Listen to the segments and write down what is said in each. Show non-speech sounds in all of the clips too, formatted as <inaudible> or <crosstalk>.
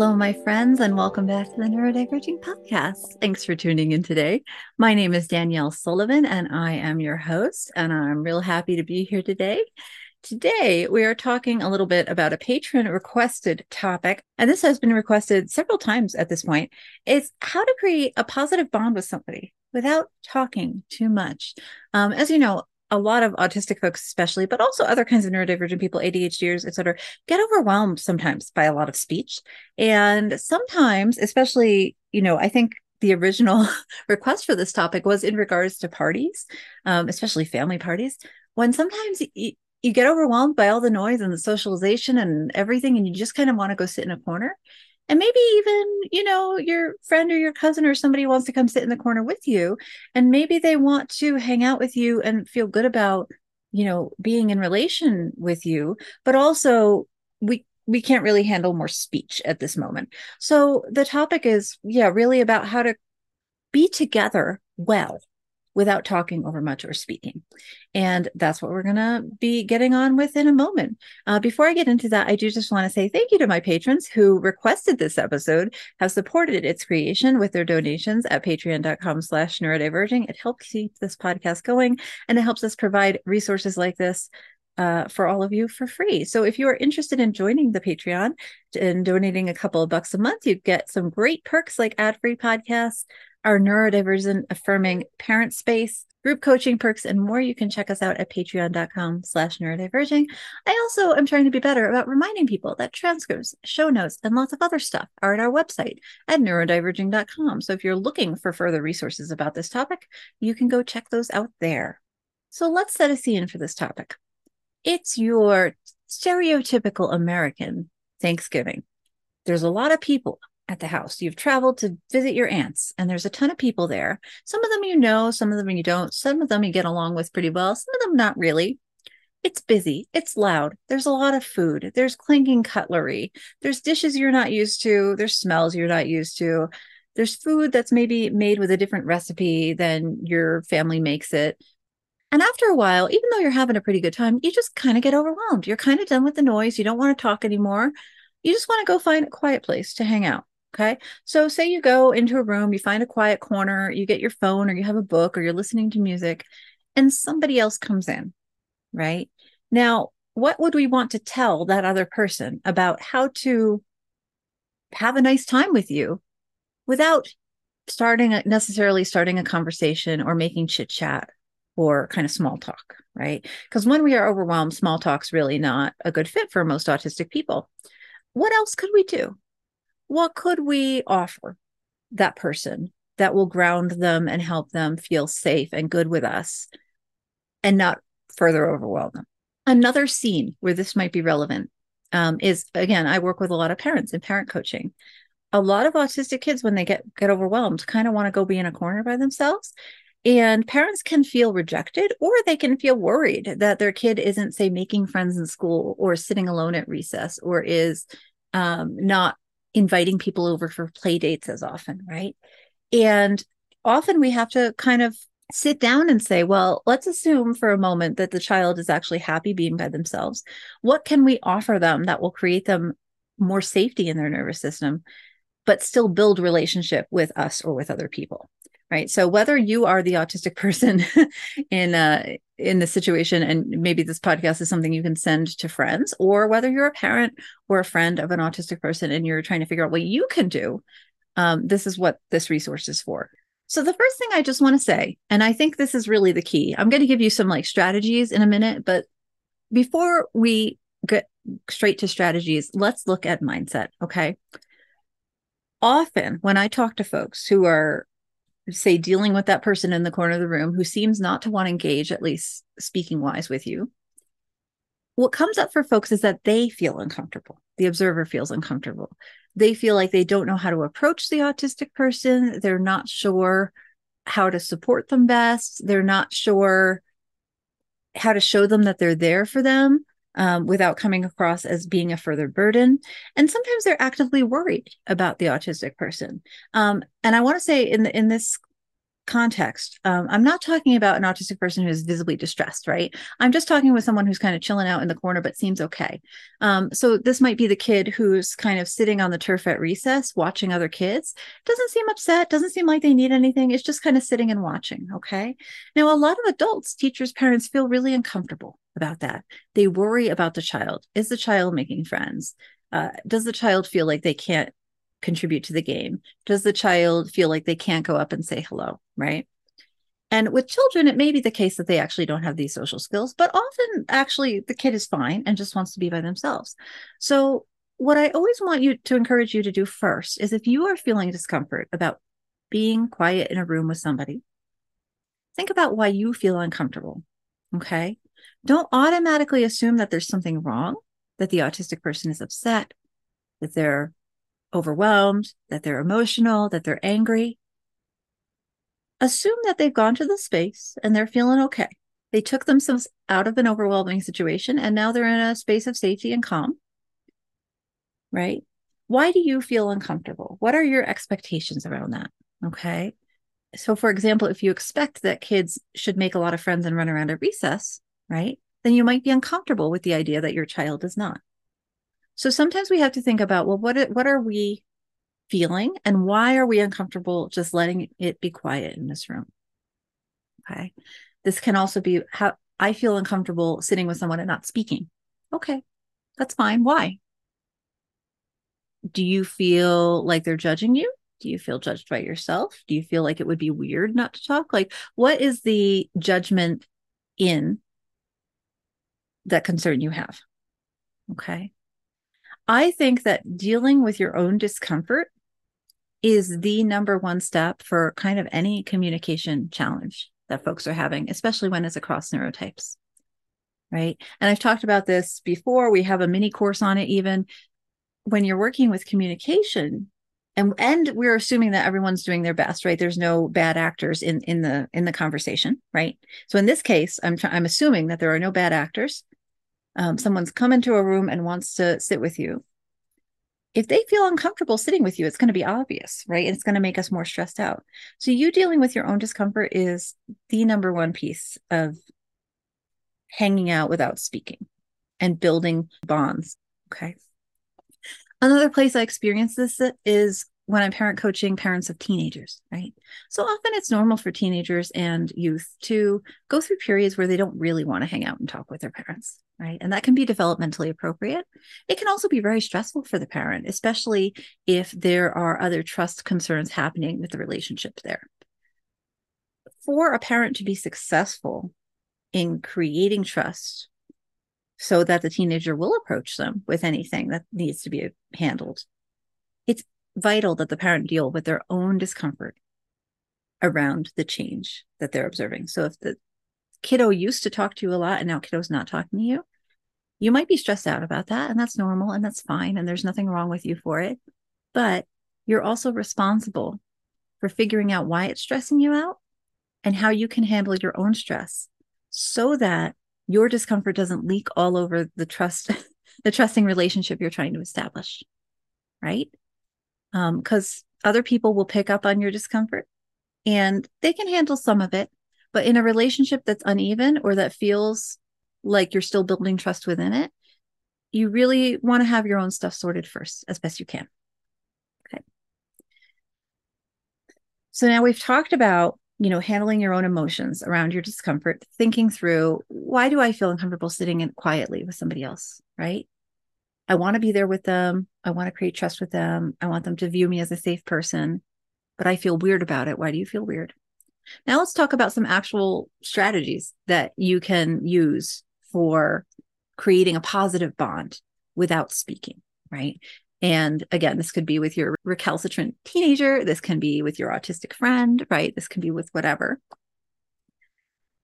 Hello, my friends, and welcome back to the Neurodiverging Podcast. Thanks for tuning in today. My name is Danielle Sullivan, and I am your host, and I'm real happy to be here today. Today, we are talking a little bit about a patron requested topic, and this has been requested several times at this point. It's how to create a positive bond with somebody without talking too much. Um, as you know, a lot of autistic folks, especially, but also other kinds of neurodivergent people, ADHDers, et cetera, get overwhelmed sometimes by a lot of speech. And sometimes, especially, you know, I think the original <laughs> request for this topic was in regards to parties, um, especially family parties, when sometimes you, you get overwhelmed by all the noise and the socialization and everything, and you just kind of want to go sit in a corner and maybe even you know your friend or your cousin or somebody wants to come sit in the corner with you and maybe they want to hang out with you and feel good about you know being in relation with you but also we we can't really handle more speech at this moment. So the topic is yeah really about how to be together well without talking over much or speaking. And that's what we're going to be getting on with in a moment. Uh, before I get into that, I do just want to say thank you to my patrons who requested this episode, have supported its creation with their donations at patreon.com slash neurodiverging. It helps keep this podcast going and it helps us provide resources like this uh, for all of you for free. So if you are interested in joining the Patreon and donating a couple of bucks a month, you get some great perks like ad-free podcasts, our neurodivergent affirming parent space, group coaching perks, and more. You can check us out at patreon.com slash neurodiverging. I also am trying to be better about reminding people that transcripts, show notes, and lots of other stuff are at our website at neurodiverging.com. So if you're looking for further resources about this topic, you can go check those out there. So let's set a scene for this topic. It's your stereotypical American Thanksgiving. There's a lot of people at the house. You've traveled to visit your aunts, and there's a ton of people there. Some of them you know, some of them you don't. Some of them you get along with pretty well, some of them not really. It's busy, it's loud, there's a lot of food, there's clinking cutlery, there's dishes you're not used to, there's smells you're not used to. There's food that's maybe made with a different recipe than your family makes it. And after a while, even though you're having a pretty good time, you just kind of get overwhelmed. You're kind of done with the noise. You don't want to talk anymore. You just want to go find a quiet place to hang out. Okay. So, say you go into a room, you find a quiet corner, you get your phone or you have a book or you're listening to music, and somebody else comes in, right? Now, what would we want to tell that other person about how to have a nice time with you without starting necessarily starting a conversation or making chit chat or kind of small talk, right? Because when we are overwhelmed, small talk's really not a good fit for most autistic people. What else could we do? What could we offer that person that will ground them and help them feel safe and good with us and not further overwhelm them? Another scene where this might be relevant um, is again, I work with a lot of parents in parent coaching. A lot of autistic kids, when they get get overwhelmed, kind of want to go be in a corner by themselves. And parents can feel rejected or they can feel worried that their kid isn't, say, making friends in school or sitting alone at recess or is um, not inviting people over for play dates as often, right? And often we have to kind of sit down and say, well, let's assume for a moment that the child is actually happy being by themselves. What can we offer them that will create them more safety in their nervous system, but still build relationship with us or with other people. Right. So whether you are the autistic <laughs> person in uh in the situation, and maybe this podcast is something you can send to friends, or whether you're a parent or a friend of an autistic person and you're trying to figure out what you can do, um, this is what this resource is for. So the first thing I just want to say, and I think this is really the key, I'm going to give you some like strategies in a minute, but before we get straight to strategies, let's look at mindset. Okay. Often when I talk to folks who are, say, dealing with that person in the corner of the room who seems not to want to engage, at least speaking wise with you, what comes up for folks is that they feel uncomfortable. The observer feels uncomfortable. They feel like they don't know how to approach the autistic person. They're not sure how to support them best. They're not sure how to show them that they're there for them um, without coming across as being a further burden. And sometimes they're actively worried about the autistic person. Um, and I want to say in the, in this context. Um, I'm not talking about an autistic person who's visibly distressed, right? I'm just talking with someone who's kind of chilling out in the corner but seems okay. Um, so this might be the kid who's kind of sitting on the turf at recess watching other kids. Doesn't seem upset, doesn't seem like they need anything. It's just kind of sitting and watching, okay? Now, a lot of adults, teachers, parents feel really uncomfortable about that. They worry about the child. Is the child making friends? Uh, does the child feel like they can't contribute to the game? Does the child feel like they can't go up and say hello? Right. And with children, it may be the case that they actually don't have these social skills, but often actually the kid is fine and just wants to be by themselves. So, what I always want you to encourage you to do first is if you are feeling discomfort about being quiet in a room with somebody, think about why you feel uncomfortable. Okay. Don't automatically assume that there's something wrong, that the autistic person is upset, that they're overwhelmed, that they're emotional, that they're angry. Assume that they've gone to the space and they're feeling okay. They took themselves out of an overwhelming situation and now they're in a space of safety and calm. Right? Why do you feel uncomfortable? What are your expectations around that? Okay. So, for example, if you expect that kids should make a lot of friends and run around at recess, right? Then you might be uncomfortable with the idea that your child is not. So sometimes we have to think about, well, what what are we feeling and why are we uncomfortable just letting it be quiet in this room? Okay. This can also be how I feel uncomfortable sitting with someone and not speaking. Okay. That's fine. Why? Do you feel like they're judging you? Do you feel judged by yourself? Do you feel like it would be weird not to talk? Like, what is the judgment in that concern you have? Okay. I think that dealing with your own discomfort is the number one step for kind of any communication challenge that folks are having, especially when it's across neurotypes. Right. And I've talked about this before. We have a mini course on it, even when you're working with communication. And, and we're assuming that everyone's doing their best, right? There's no bad actors in, in the in the conversation, right? So in this case, I'm tr- I'm assuming that there are no bad actors um, someone's come into a room and wants to sit with you, if they feel uncomfortable sitting with you, it's going to be obvious, right? It's going to make us more stressed out. So, you dealing with your own discomfort is the number one piece of hanging out without speaking and building bonds. Okay. Another place I experience this is when I'm parent coaching parents of teenagers, right? So often it's normal for teenagers and youth to go through periods where they don't really want to hang out and talk with their parents, right? And that can be developmentally appropriate. It can also be very stressful for the parent, especially if there are other trust concerns happening with the relationship there. For a parent to be successful in creating trust so that the teenager will approach them with anything that needs to be handled it's vital that the parent deal with their own discomfort around the change that they're observing. So if the kiddo used to talk to you a lot and now kiddo's not talking to you, you might be stressed out about that. And that's normal and that's fine. And there's nothing wrong with you for it. But you're also responsible for figuring out why it's stressing you out and how you can handle your own stress so that your discomfort doesn't leak all over the trust, <laughs> the trusting relationship you're trying to establish. Right because um, other people will pick up on your discomfort and they can handle some of it. But in a relationship that's uneven or that feels like you're still building trust within it, you really want to have your own stuff sorted first as best you can. Okay. So now we've talked about, you know, handling your own emotions around your discomfort, thinking through why do I feel uncomfortable sitting in quietly with somebody else, right? I want to be there with them. I want to create trust with them. I want them to view me as a safe person, but I feel weird about it. Why do you feel weird? Now let's talk about some actual strategies that you can use for creating a positive bond without speaking, right? And again, this could be with your recalcitrant teenager. This can be with your autistic friend, right? This can be with whatever.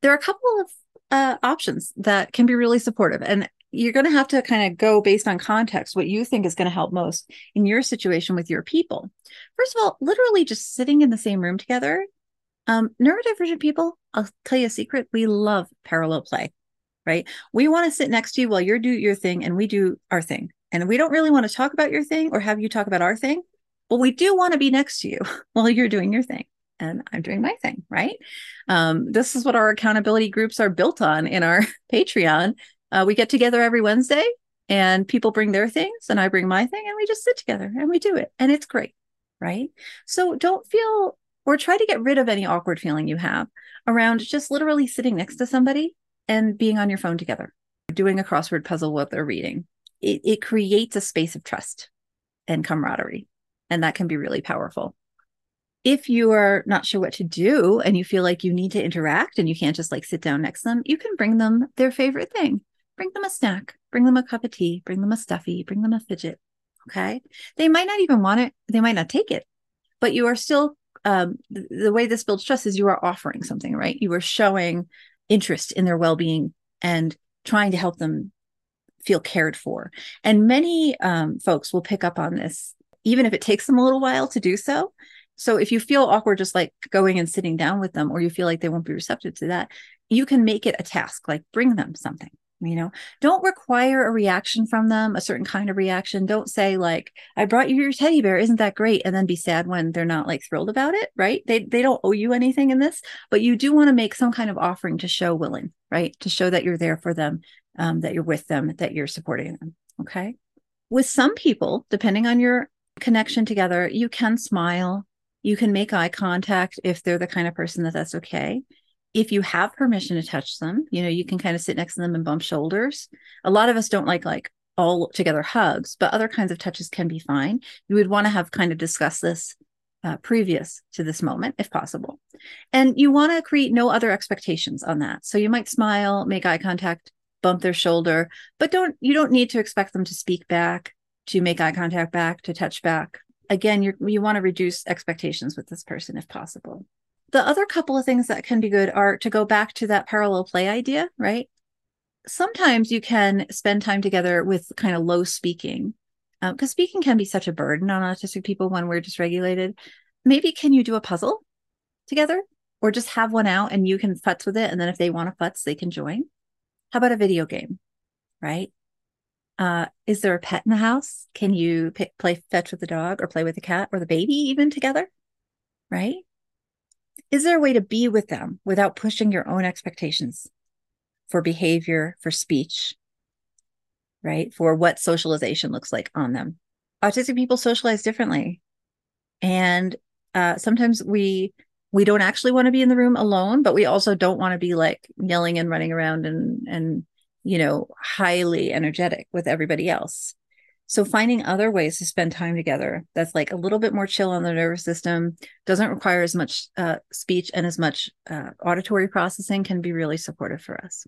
There are a couple of uh, options that can be really supportive. And you're going to have to kind of go based on context, what you think is going to help most in your situation with your people. First of all, literally just sitting in the same room together. Um, neurodivergent people, I'll tell you a secret, we love parallel play right? We want to sit next to you while you're do your thing and we do our thing. And we don't really want to talk about your thing or have you talk about our thing, but we do want to be next to you <laughs> while you're doing your thing. And I'm doing my thing, right? Um, this is what our accountability groups are built on in our <laughs> Patreon. Uh, we get together every Wednesday and people bring their things and I bring my thing and we just sit together and we do it. And it's great, right? So don't feel or try to get rid of any awkward feeling you have around just literally sitting next to somebody and being on your phone together, doing a crossword puzzle while they're reading. It, it creates a space of trust and camaraderie, and that can be really powerful. If you are not sure what to do and you feel like you need to interact and you can't just like sit down next to them, you can bring them their favorite thing. Bring them a snack, bring them a cup of tea, bring them a stuffy, bring them a fidget. Okay. They might not even want it, they might not take it, but you are still um, the, way this builds trust is you are offering something, right? You are showing interest in their well-being and trying to help them feel cared for. And many um, folks will pick up on this even if it takes them a little while to do so. So if you feel awkward just like going and sitting down with them or you feel like they won't be receptive to that you can make it a task like bring them something you know don't require a reaction from them a certain kind of reaction. Don't say like i brought you your teddy bear. Isn't that great? and then be sad when they're not like thrilled about it right? They they don't owe you anything in this but you do want to make some kind of offering to show willing right? To show that you're there for them um, that you're with them that you're supporting them okay? With some people depending on your connection together you can smile you can make eye contact if they're the kind of person that that's okay if you have permission to touch them, you know, you can kind of sit next to them and bump shoulders. A lot of us don't like like all together hugs, but other kinds of touches can be fine. You would want to have kind of discussed this uh, previous to this moment, if possible. And you want to create no other expectations on that. So you might smile, make eye contact, bump their shoulder, but don't you don't need to expect them to speak back, to make eye contact back, to touch back. Again, you you want to reduce expectations with this person if possible. The other couple of things that can be good are to go back to that parallel play idea, right? Sometimes you can spend time together with kind of low speaking, because um, speaking can be such a burden on autistic people when we're dysregulated. Maybe can you do a puzzle together or just have one out and you can futz with it? And then if they want to futz, they can join. How about a video game, right? Uh, is there a pet in the house? Can you pick, play fetch with the dog or play with the cat or the baby even together? Right? Is there a way to be with them without pushing your own expectations for behavior, for speech, right? For what socialization looks like on them? Autistic people socialize differently. And uh, sometimes we we don't actually want to be in the room alone, but we also don't want to be like yelling and running around and and you know highly energetic with everybody else. So finding other ways to spend time together that's like a little bit more chill on the nervous system, doesn't require as much uh, speech and as much uh, auditory processing can be really supportive for us.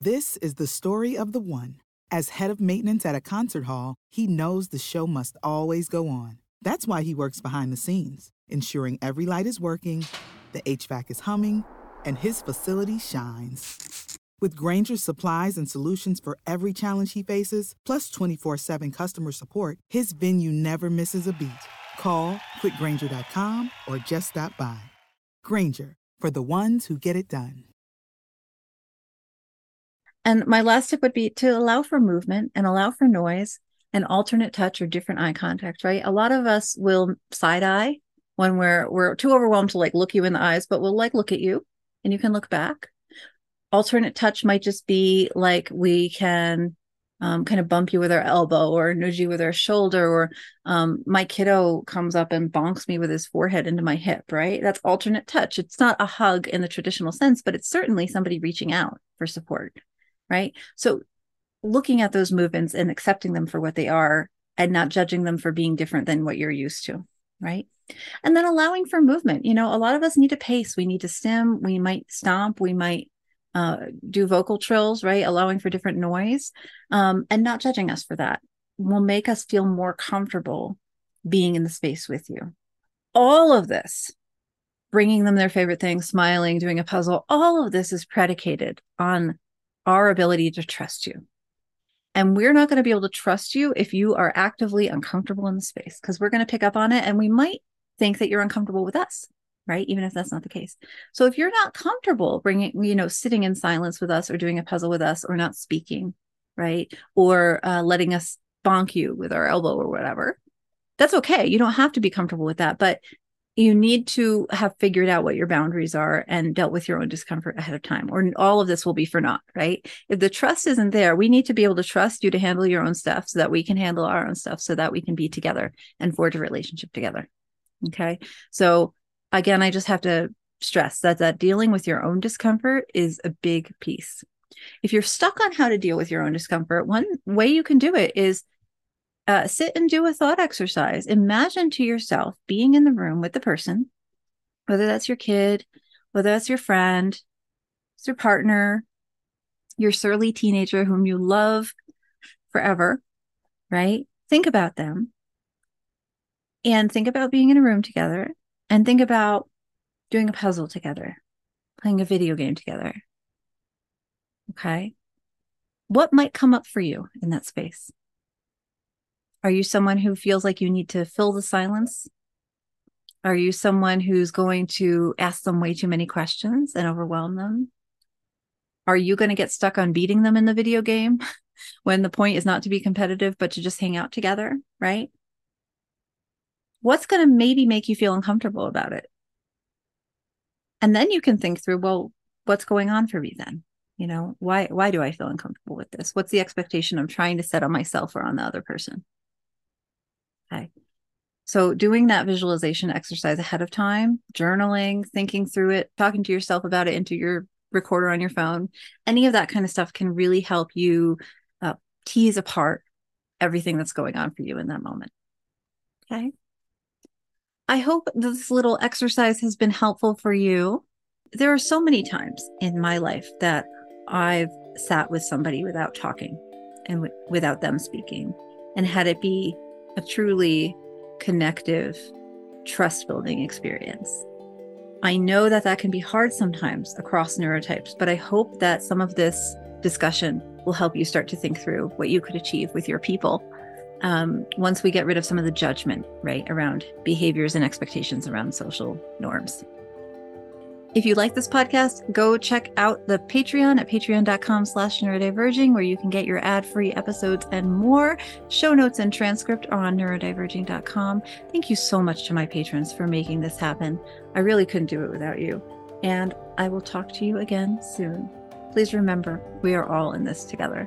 This is the story of the one. As head of maintenance at a concert hall, he knows the show must always go on. That's why he works behind the scenes, ensuring every light is working, the HVAC is humming, and his facility shines. With Grainger's supplies and solutions for every challenge he faces, plus 24 7 customer support, his venue never misses a beat. Call click grainger.com or just stop by. Grainger, for the ones who get it done. And my last tip would be to allow for movement and allow for noise and alternate touch or different eye contact, right? A lot of us will side eye when we're we're too overwhelmed to like look you in the eyes, but we'll like look at you and you can look back alternate touch might just be like we can um, kind of bump you with our elbow or nudge you with our shoulder, or um, my kiddo comes up and bonks me with his forehead into my hip, right? That's alternate touch. It's not a hug in the traditional sense, but it's certainly somebody reaching out for support, right? So looking at those movements and accepting them for what they are and not judging them for being different than what you're used to, right? And then allowing for movement. You know, a lot of us need to pace. We need to stim. We might stomp. We might uh, do vocal trills, right? Allowing for different noise um, and not judging us for that will make us feel more comfortable being in the space with you. All of this, bringing them their favorite thing, smiling, doing a puzzle, all of this is predicated on our ability to trust you. And we're not going to be able to trust you if you are actively uncomfortable in the space because we're going to pick up on it and we might think that you're uncomfortable with us right? Even if that's not the case. So if you're not comfortable bringing you know sitting in silence with us or doing a puzzle with us or not speaking right? Or uh, letting us bonk you with our elbow or whatever that's okay. You don't have to be comfortable with that but you need to have figured out what your boundaries are and dealt with your own discomfort ahead of time or all of this will be for naught right? If the trust isn't there we need to be able to trust you to handle your own stuff so that we can handle our own stuff so that we can be together and forge a relationship together okay? So again, I just have to stress that that dealing with your own discomfort is a big piece. If you're stuck on how to deal with your own discomfort, one way you can do it is uh, sit and do a thought exercise. Imagine to yourself being in the room with the person, whether that's your kid, whether that's your friend, it's your partner, your surly teenager whom you love forever, right? Think about them and think about being in a room together and think about doing a puzzle together, playing a video game together. Okay. What might come up for you in that space? Are you someone who feels like you need to fill the silence? Are you someone who's going to ask them way too many questions and overwhelm them? Are you going to get stuck on beating them in the video game <laughs> when the point is not to be competitive, but to just hang out together? Right what's going to maybe make you feel uncomfortable about it? And then you can think through well what's going on for me then? You know why why do i feel uncomfortable with this? What's the expectation i'm trying to set on myself or on the other person? Okay. So doing that visualization exercise ahead of time journaling thinking through it talking to yourself about it into your recorder on your phone any of that kind of stuff can really help you uh, tease apart everything that's going on for you in that moment. Okay I hope this little exercise has been helpful for you. There are so many times in my life that I've sat with somebody without talking and w- without them speaking and had it be a truly connective, trust building experience. I know that that can be hard sometimes across neurotypes, but I hope that some of this discussion will help you start to think through what you could achieve with your people um, once we get rid of some of the judgment, right, around behaviors and expectations around social norms. If you like this podcast, go check out the Patreon at patreon.com slash neurodiverging, where you can get your ad-free episodes and more. Show notes and transcript are on neurodiverging.com. Thank you so much to my patrons for making this happen. I really couldn't do it without you. And I will talk to you again soon. Please remember, we are all in this together.